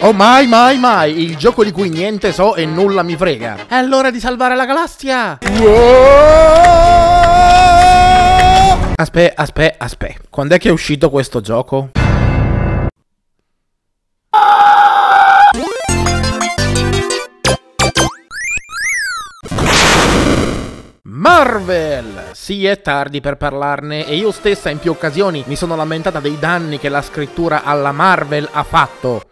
Oh mai mai mai, il gioco di cui niente so e nulla mi frega. È l'ora di salvare la galassia. Aspetta, aspetta, aspetta. Quando è che è uscito questo gioco? Marvel! Sì, è tardi per parlarne e io stessa in più occasioni mi sono lamentata dei danni che la scrittura alla Marvel ha fatto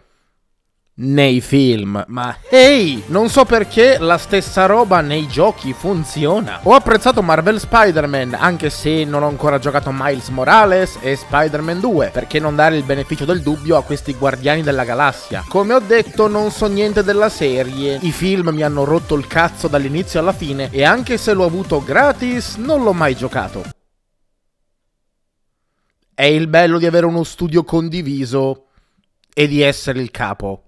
nei film, ma ehi, non so perché la stessa roba nei giochi funziona. Ho apprezzato Marvel Spider-Man, anche se non ho ancora giocato Miles Morales e Spider-Man 2, perché non dare il beneficio del dubbio a questi guardiani della galassia. Come ho detto, non so niente della serie, i film mi hanno rotto il cazzo dall'inizio alla fine e anche se l'ho avuto gratis, non l'ho mai giocato. È il bello di avere uno studio condiviso e di essere il capo.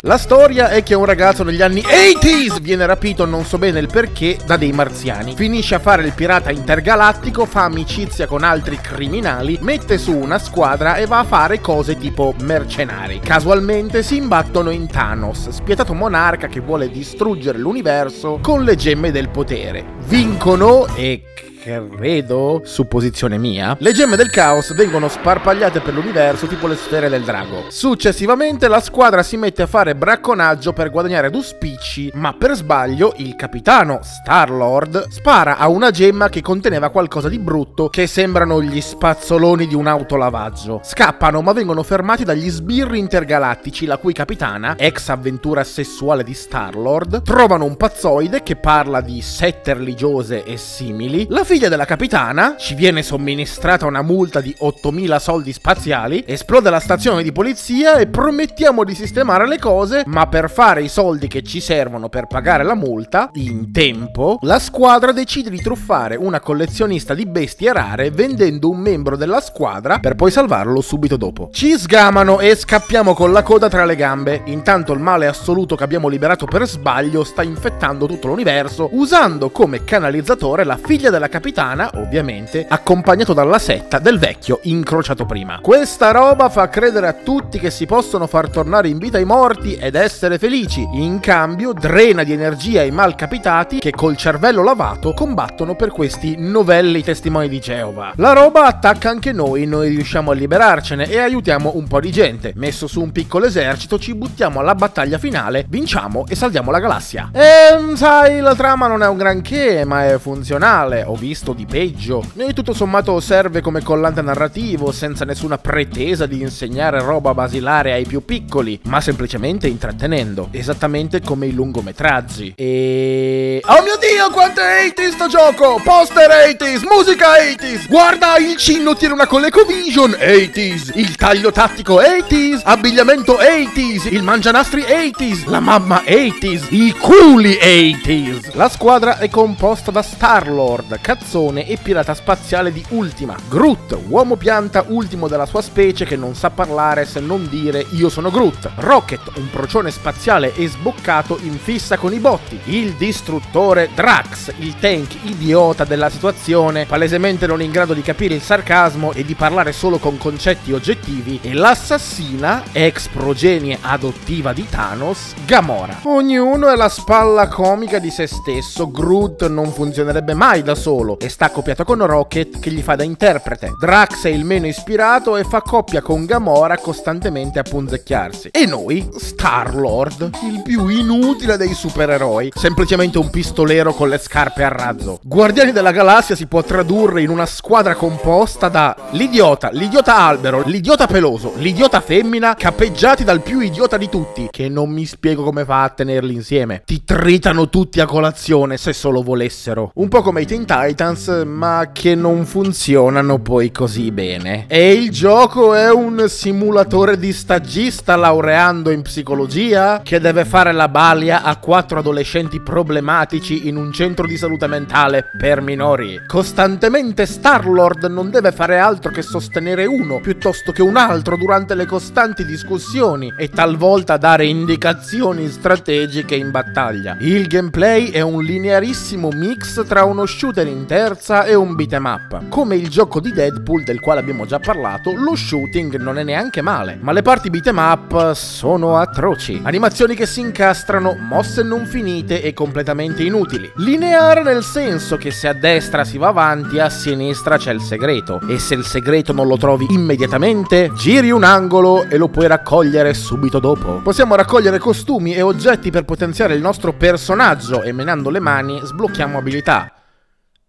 La storia è che un ragazzo negli anni 80s viene rapito, non so bene il perché, da dei marziani. Finisce a fare il pirata intergalattico, fa amicizia con altri criminali, mette su una squadra e va a fare cose tipo mercenari. Casualmente si imbattono in Thanos, spietato monarca che vuole distruggere l'universo con le gemme del potere. Vincono e credo, supposizione mia, le gemme del caos vengono sparpagliate per l'universo tipo le sfere del drago. Successivamente la squadra si mette a fare bracconaggio per guadagnare due spicci, ma per sbaglio il capitano Star-Lord spara a una gemma che conteneva qualcosa di brutto che sembrano gli spazzoloni di un autolavaggio. Scappano ma vengono fermati dagli sbirri intergalattici la cui capitana, ex avventura sessuale di Star-Lord, trovano un pazzoide che parla di sette religiose e simili, la figlia della capitana, ci viene somministrata una multa di 8000 soldi spaziali, esplode la stazione di polizia e promettiamo di sistemare le cose, ma per fare i soldi che ci servono per pagare la multa, in tempo, la squadra decide di truffare una collezionista di bestie rare vendendo un membro della squadra per poi salvarlo subito dopo. Ci sgamano e scappiamo con la coda tra le gambe. Intanto il male assoluto che abbiamo liberato per sbaglio sta infettando tutto l'universo, usando come canalizzatore la figlia della capitana capitana, ovviamente, accompagnato dalla setta del vecchio incrociato prima. Questa roba fa credere a tutti che si possono far tornare in vita i morti ed essere felici. In cambio, drena di energia i malcapitati che col cervello lavato combattono per questi novelli testimoni di Geova. La roba attacca anche noi, noi riusciamo a liberarcene e aiutiamo un po' di gente. Messo su un piccolo esercito, ci buttiamo alla battaglia finale, vinciamo e salviamo la galassia. E sai, la trama non è un granché, ma è funzionale. Ho visto visto di peggio e tutto sommato serve come collante narrativo senza nessuna pretesa di insegnare roba basilare ai più piccoli, ma semplicemente intrattenendo, esattamente come i lungometraggi. E... Oh mio dio, quanto è 80 sto gioco! Poster 80s, musica 80s! Guarda, il cinno tiene una ColecoVision 80s, il taglio tattico 80s, abbigliamento 80s, il mangianastri 80s, la mamma 80s, i culi 80s! La squadra è composta da Star-Lord, cazzone e pirata spaziale di Ultima. Groot, uomo pianta ultimo della sua specie che non sa parlare se non dire io sono Groot. Rocket, un procione spaziale e sboccato in fissa con i botti. Il distruttore Drax, il tank idiota della situazione, palesemente non in grado di capire il sarcasmo e di parlare solo con concetti oggettivi. E l'assassina, ex progenie adottiva di Thanos, Gamora. Ognuno è la spalla comica di se stesso. Groot non funzionerebbe mai da solo solo e sta accoppiato con Rocket che gli fa da interprete. Drax è il meno ispirato e fa coppia con Gamora costantemente a punzecchiarsi. E noi, Star-Lord, il più inutile dei supereroi, semplicemente un pistolero con le scarpe a razzo. Guardiani della Galassia si può tradurre in una squadra composta da l'idiota, l'idiota albero, l'idiota peloso, l'idiota femmina, cappeggiati dal più idiota di tutti, che non mi spiego come fa a tenerli insieme. Ti tritano tutti a colazione se solo volessero. Un po' come i Teen Titans ma che non funzionano poi così bene. E il gioco è un simulatore di stagista laureando in psicologia che deve fare la balia a quattro adolescenti problematici in un centro di salute mentale per minori. Costantemente Star-Lord non deve fare altro che sostenere uno piuttosto che un altro durante le costanti discussioni e talvolta dare indicazioni strategiche in battaglia. Il gameplay è un linearissimo mix tra uno shooter in terza è un beat'em up. Come il gioco di Deadpool del quale abbiamo già parlato, lo shooting non è neanche male, ma le parti beat'em up sono atroci. Animazioni che si incastrano, mosse non finite e completamente inutili. Lineare nel senso che se a destra si va avanti, a sinistra c'è il segreto. E se il segreto non lo trovi immediatamente, giri un angolo e lo puoi raccogliere subito dopo. Possiamo raccogliere costumi e oggetti per potenziare il nostro personaggio e menando le mani sblocchiamo abilità.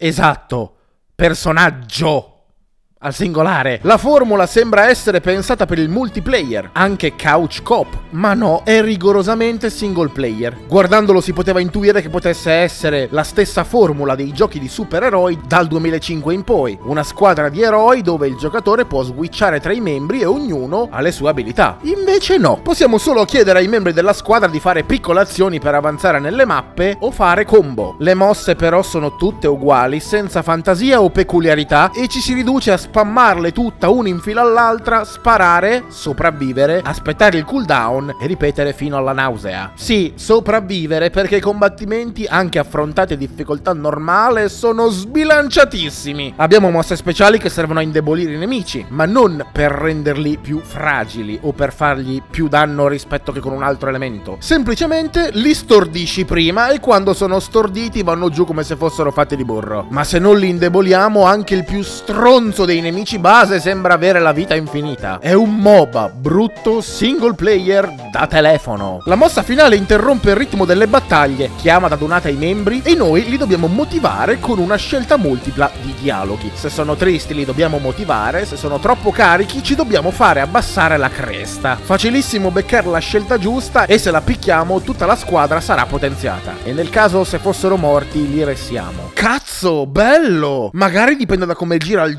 Esatto, personaggio al singolare. La formula sembra essere pensata per il multiplayer, anche couch cop, ma no, è rigorosamente single player. Guardandolo si poteva intuire che potesse essere la stessa formula dei giochi di supereroi dal 2005 in poi, una squadra di eroi dove il giocatore può switchare tra i membri e ognuno ha le sue abilità. Invece no, possiamo solo chiedere ai membri della squadra di fare piccole azioni per avanzare nelle mappe o fare combo. Le mosse però sono tutte uguali, senza fantasia o peculiarità e ci si riduce a spammarle tutta una in fila all'altra, sparare, sopravvivere, aspettare il cooldown e ripetere fino alla nausea. Sì, sopravvivere perché i combattimenti, anche affrontati a difficoltà normale, sono sbilanciatissimi. Abbiamo mosse speciali che servono a indebolire i nemici, ma non per renderli più fragili o per fargli più danno rispetto che con un altro elemento. Semplicemente li stordisci prima e quando sono storditi vanno giù come se fossero fatti di burro. Ma se non li indeboliamo, anche il più stronzo dei nemici base sembra avere la vita infinita. È un MOBA brutto single player da telefono. La mossa finale interrompe il ritmo delle battaglie, chiama da donata ai membri e noi li dobbiamo motivare con una scelta multipla di dialoghi. Se sono tristi li dobbiamo motivare, se sono troppo carichi ci dobbiamo fare abbassare la cresta. Facilissimo beccare la scelta giusta e se la picchiamo tutta la squadra sarà potenziata. E nel caso se fossero morti li ressiamo. Cazzo, bello! Magari dipende da come gira il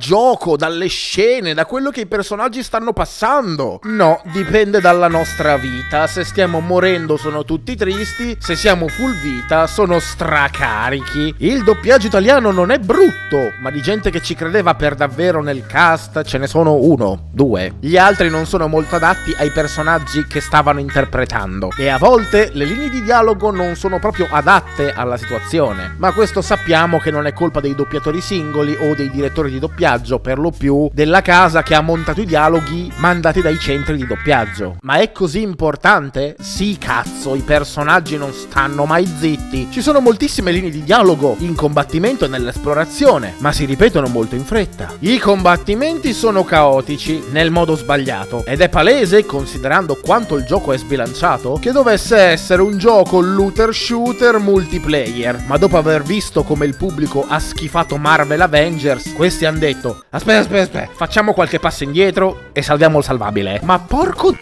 gioco, dalle scene, da quello che i personaggi stanno passando. No, dipende dalla nostra vita. Se stiamo morendo sono tutti tristi, se siamo full vita sono stracarichi. Il doppiaggio italiano non è brutto, ma di gente che ci credeva per davvero nel cast ce ne sono uno, due. Gli altri non sono molto adatti ai personaggi che stavano interpretando. E a volte le linee di dialogo non sono proprio adatte alla situazione. Ma questo sappiamo che non è colpa dei doppiatori singoli o dei direttori di doppiaggio per lo più della casa che ha montato i dialoghi mandati dai centri di doppiaggio. Ma è così importante? Sì, cazzo, i personaggi non stanno mai zitti. Ci sono moltissime linee di dialogo in combattimento e nell'esplorazione, ma si ripetono molto in fretta. I combattimenti sono caotici nel modo sbagliato ed è palese, considerando quanto il gioco è sbilanciato, che dovesse essere un gioco looter shooter multiplayer. Ma dopo aver visto come il pubblico ha schifato Marvel Avengers, questi hanno detto: Aspetta, aspetta, aspetta. Facciamo qualche passo indietro e salviamo il salvabile. Ma porco...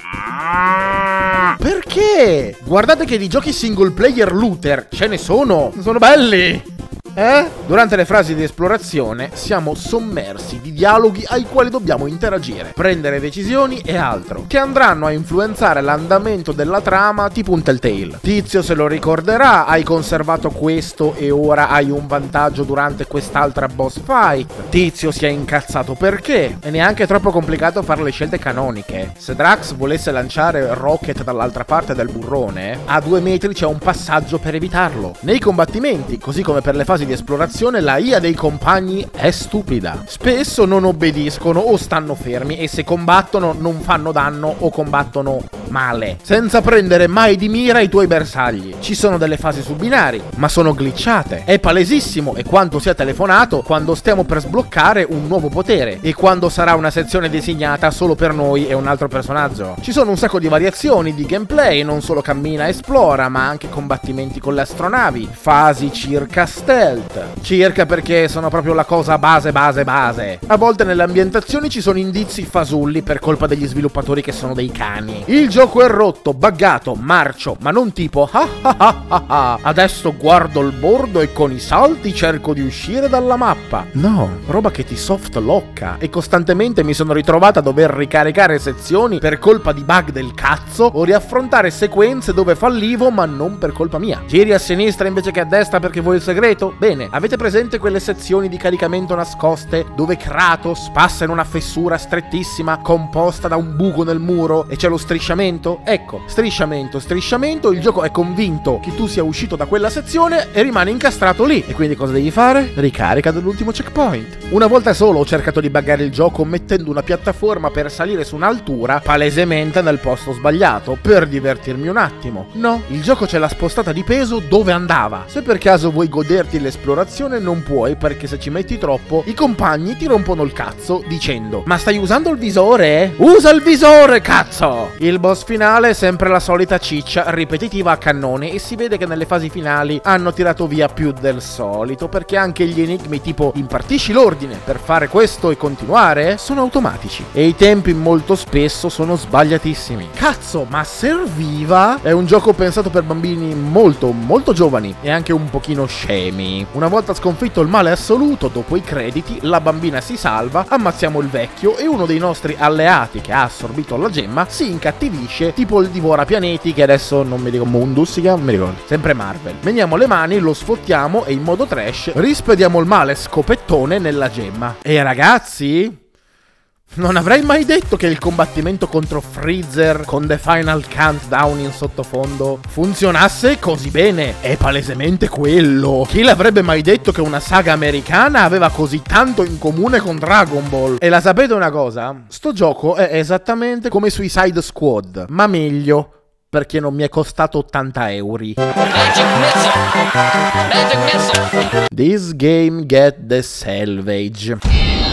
Perché? Guardate che di giochi single player looter ce ne sono. Sono belli. Eh? Durante le frasi di esplorazione siamo sommersi di dialoghi ai quali dobbiamo interagire, prendere decisioni e altro, che andranno a influenzare l'andamento della trama tipo un telltale. Tizio se lo ricorderà, hai conservato questo e ora hai un vantaggio durante quest'altra boss fight. Tizio si è incazzato perché? È neanche troppo complicato fare le scelte canoniche. Se Drax volesse lanciare Rocket dall'altra parte del burrone, a due metri c'è un passaggio per evitarlo. Nei combattimenti, così come per le fasi fasi di esplorazione la IA dei compagni è stupida. Spesso non obbediscono o stanno fermi e se combattono non fanno danno o combattono male, senza prendere mai di mira i tuoi bersagli. Ci sono delle fasi su binari, ma sono glitchate. È palesissimo e quanto sia telefonato quando stiamo per sbloccare un nuovo potere e quando sarà una sezione designata solo per noi e un altro personaggio. Ci sono un sacco di variazioni di gameplay, non solo cammina e esplora, ma anche combattimenti con le astronavi, fasi circa stealth. Circa perché sono proprio la cosa base base base. A volte nelle ambientazioni ci sono indizi fasulli per colpa degli sviluppatori che sono dei cani. Il gioco è rotto, buggato, marcio, ma non tipo ah ah ah ah ah. Adesso guardo il bordo e con i salti cerco di uscire dalla mappa. No, roba che ti soft locca e costantemente mi sono ritrovata a dover ricaricare sezioni per colpa di bug del cazzo o riaffrontare sequenze dove fallivo ma non per colpa mia. Giri a sinistra invece che a destra perché vuoi il segreto? Bene, avete presente quelle sezioni di caricamento nascoste dove Kratos passa in una fessura strettissima composta da un buco nel muro e c'è lo strisciamento? Strisciamento? Ecco, strisciamento, strisciamento, il gioco è convinto che tu sia uscito da quella sezione e rimane incastrato lì. E quindi cosa devi fare? Ricarica dell'ultimo checkpoint. Una volta solo ho cercato di buggare il gioco mettendo una piattaforma per salire su un'altura palesemente nel posto sbagliato, per divertirmi un attimo. No, il gioco ce l'ha spostata di peso dove andava. Se per caso vuoi goderti l'esplorazione non puoi perché se ci metti troppo i compagni ti rompono il cazzo dicendo Ma stai usando il visore? Usa il visore, cazzo! Il boss finale è sempre la solita ciccia ripetitiva a cannone e si vede che nelle fasi finali hanno tirato via più del solito perché anche gli enigmi tipo impartisci l'ordine per fare questo e continuare sono automatici e i tempi molto spesso sono sbagliatissimi. Cazzo, ma serviva? È un gioco pensato per bambini molto molto giovani e anche un pochino scemi. Una volta sconfitto il male assoluto, dopo i crediti, la bambina si salva, ammazziamo il vecchio e uno dei nostri alleati che ha assorbito la gemma si incattivisce tipo il divora pianeti che adesso non mi dico Mundus si chiama, non mi ricordo, sempre Marvel. Meniamo le mani, lo sfottiamo e in modo trash rispediamo il male scopettone nella gemma. E ragazzi, non avrei mai detto che il combattimento contro Freezer con The Final Countdown in sottofondo funzionasse così bene. È palesemente quello. Chi l'avrebbe mai detto che una saga americana aveva così tanto in comune con Dragon Ball? E la sapete una cosa? Sto gioco è esattamente come Suicide Squad, ma meglio perché non mi è costato 80 euro. This game get the salvage.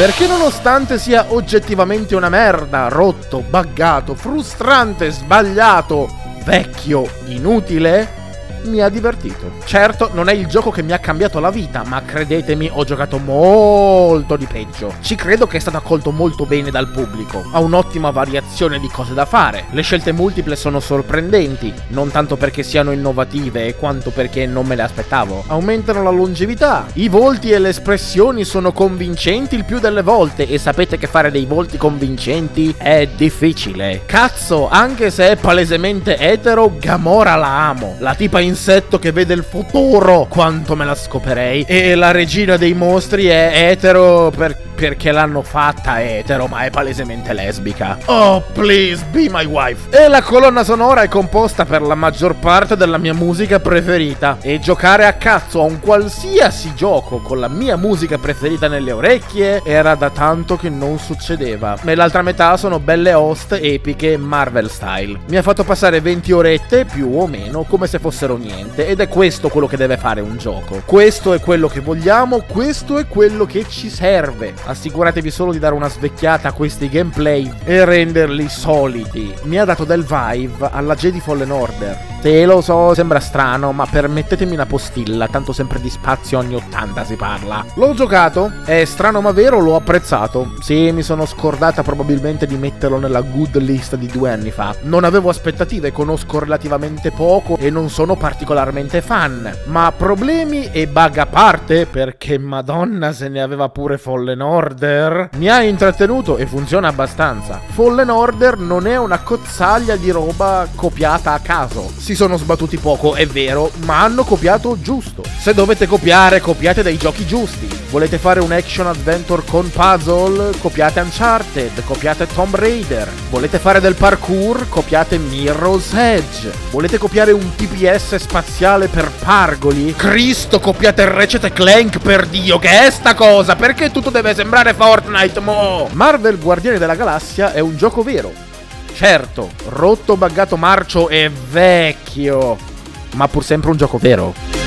Perché nonostante sia oggettivamente una merda, rotto, buggato, frustrante, sbagliato, vecchio, inutile, mi ha divertito. Certo, non è il gioco che mi ha cambiato la vita, ma credetemi, ho giocato molto di peggio. Ci credo che è stato accolto molto bene dal pubblico. Ha un'ottima variazione di cose da fare. Le scelte multiple sono sorprendenti, non tanto perché siano innovative, quanto perché non me le aspettavo. Aumentano la longevità. I volti e le espressioni sono convincenti il più delle volte e sapete che fare dei volti convincenti è difficile. Cazzo, anche se è palesemente etero, Gamora la amo. La tipa in insetto che vede il futuro. Quanto me la scoperei. E la regina dei mostri è etero per perché l'hanno fatta etero, ma è palesemente lesbica. Oh, please, be my wife. E la colonna sonora è composta per la maggior parte della mia musica preferita. E giocare a cazzo a un qualsiasi gioco con la mia musica preferita nelle orecchie era da tanto che non succedeva. E l'altra metà sono belle host epiche Marvel style. Mi ha fatto passare 20 orette, più o meno, come se fossero niente. Ed è questo quello che deve fare un gioco. Questo è quello che vogliamo, questo è quello che ci serve assicuratevi solo di dare una svecchiata a questi gameplay e renderli solidi. Mi ha dato del vibe alla Jedi Fallen Order. Te lo so, sembra strano, ma permettetemi una postilla, tanto sempre di spazio ogni 80 si parla. L'ho giocato, è strano ma vero, l'ho apprezzato. Sì, mi sono scordata probabilmente di metterlo nella good list di due anni fa. Non avevo aspettative, conosco relativamente poco e non sono particolarmente fan. Ma problemi e bug a parte, perché madonna se ne aveva pure Fallen Order mi ha intrattenuto e funziona abbastanza. Fallen Order non è una cozzaglia di roba copiata a caso. Si sono sbattuti poco, è vero, ma hanno copiato giusto. Se dovete copiare, copiate dai giochi giusti. Volete fare un action adventure con puzzle? Copiate Uncharted, copiate Tomb Raider. Volete fare del parkour? Copiate Mirror's Edge. Volete copiare un TPS spaziale per pargoli? Cristo, copiate Ratchet Clank per Dio, che è sta cosa? Perché tutto deve sembrare Fortnite, mo! Marvel Guardiani della Galassia è un gioco vero. Certo, rotto, buggato, marcio e vecchio, ma pur sempre un gioco vero.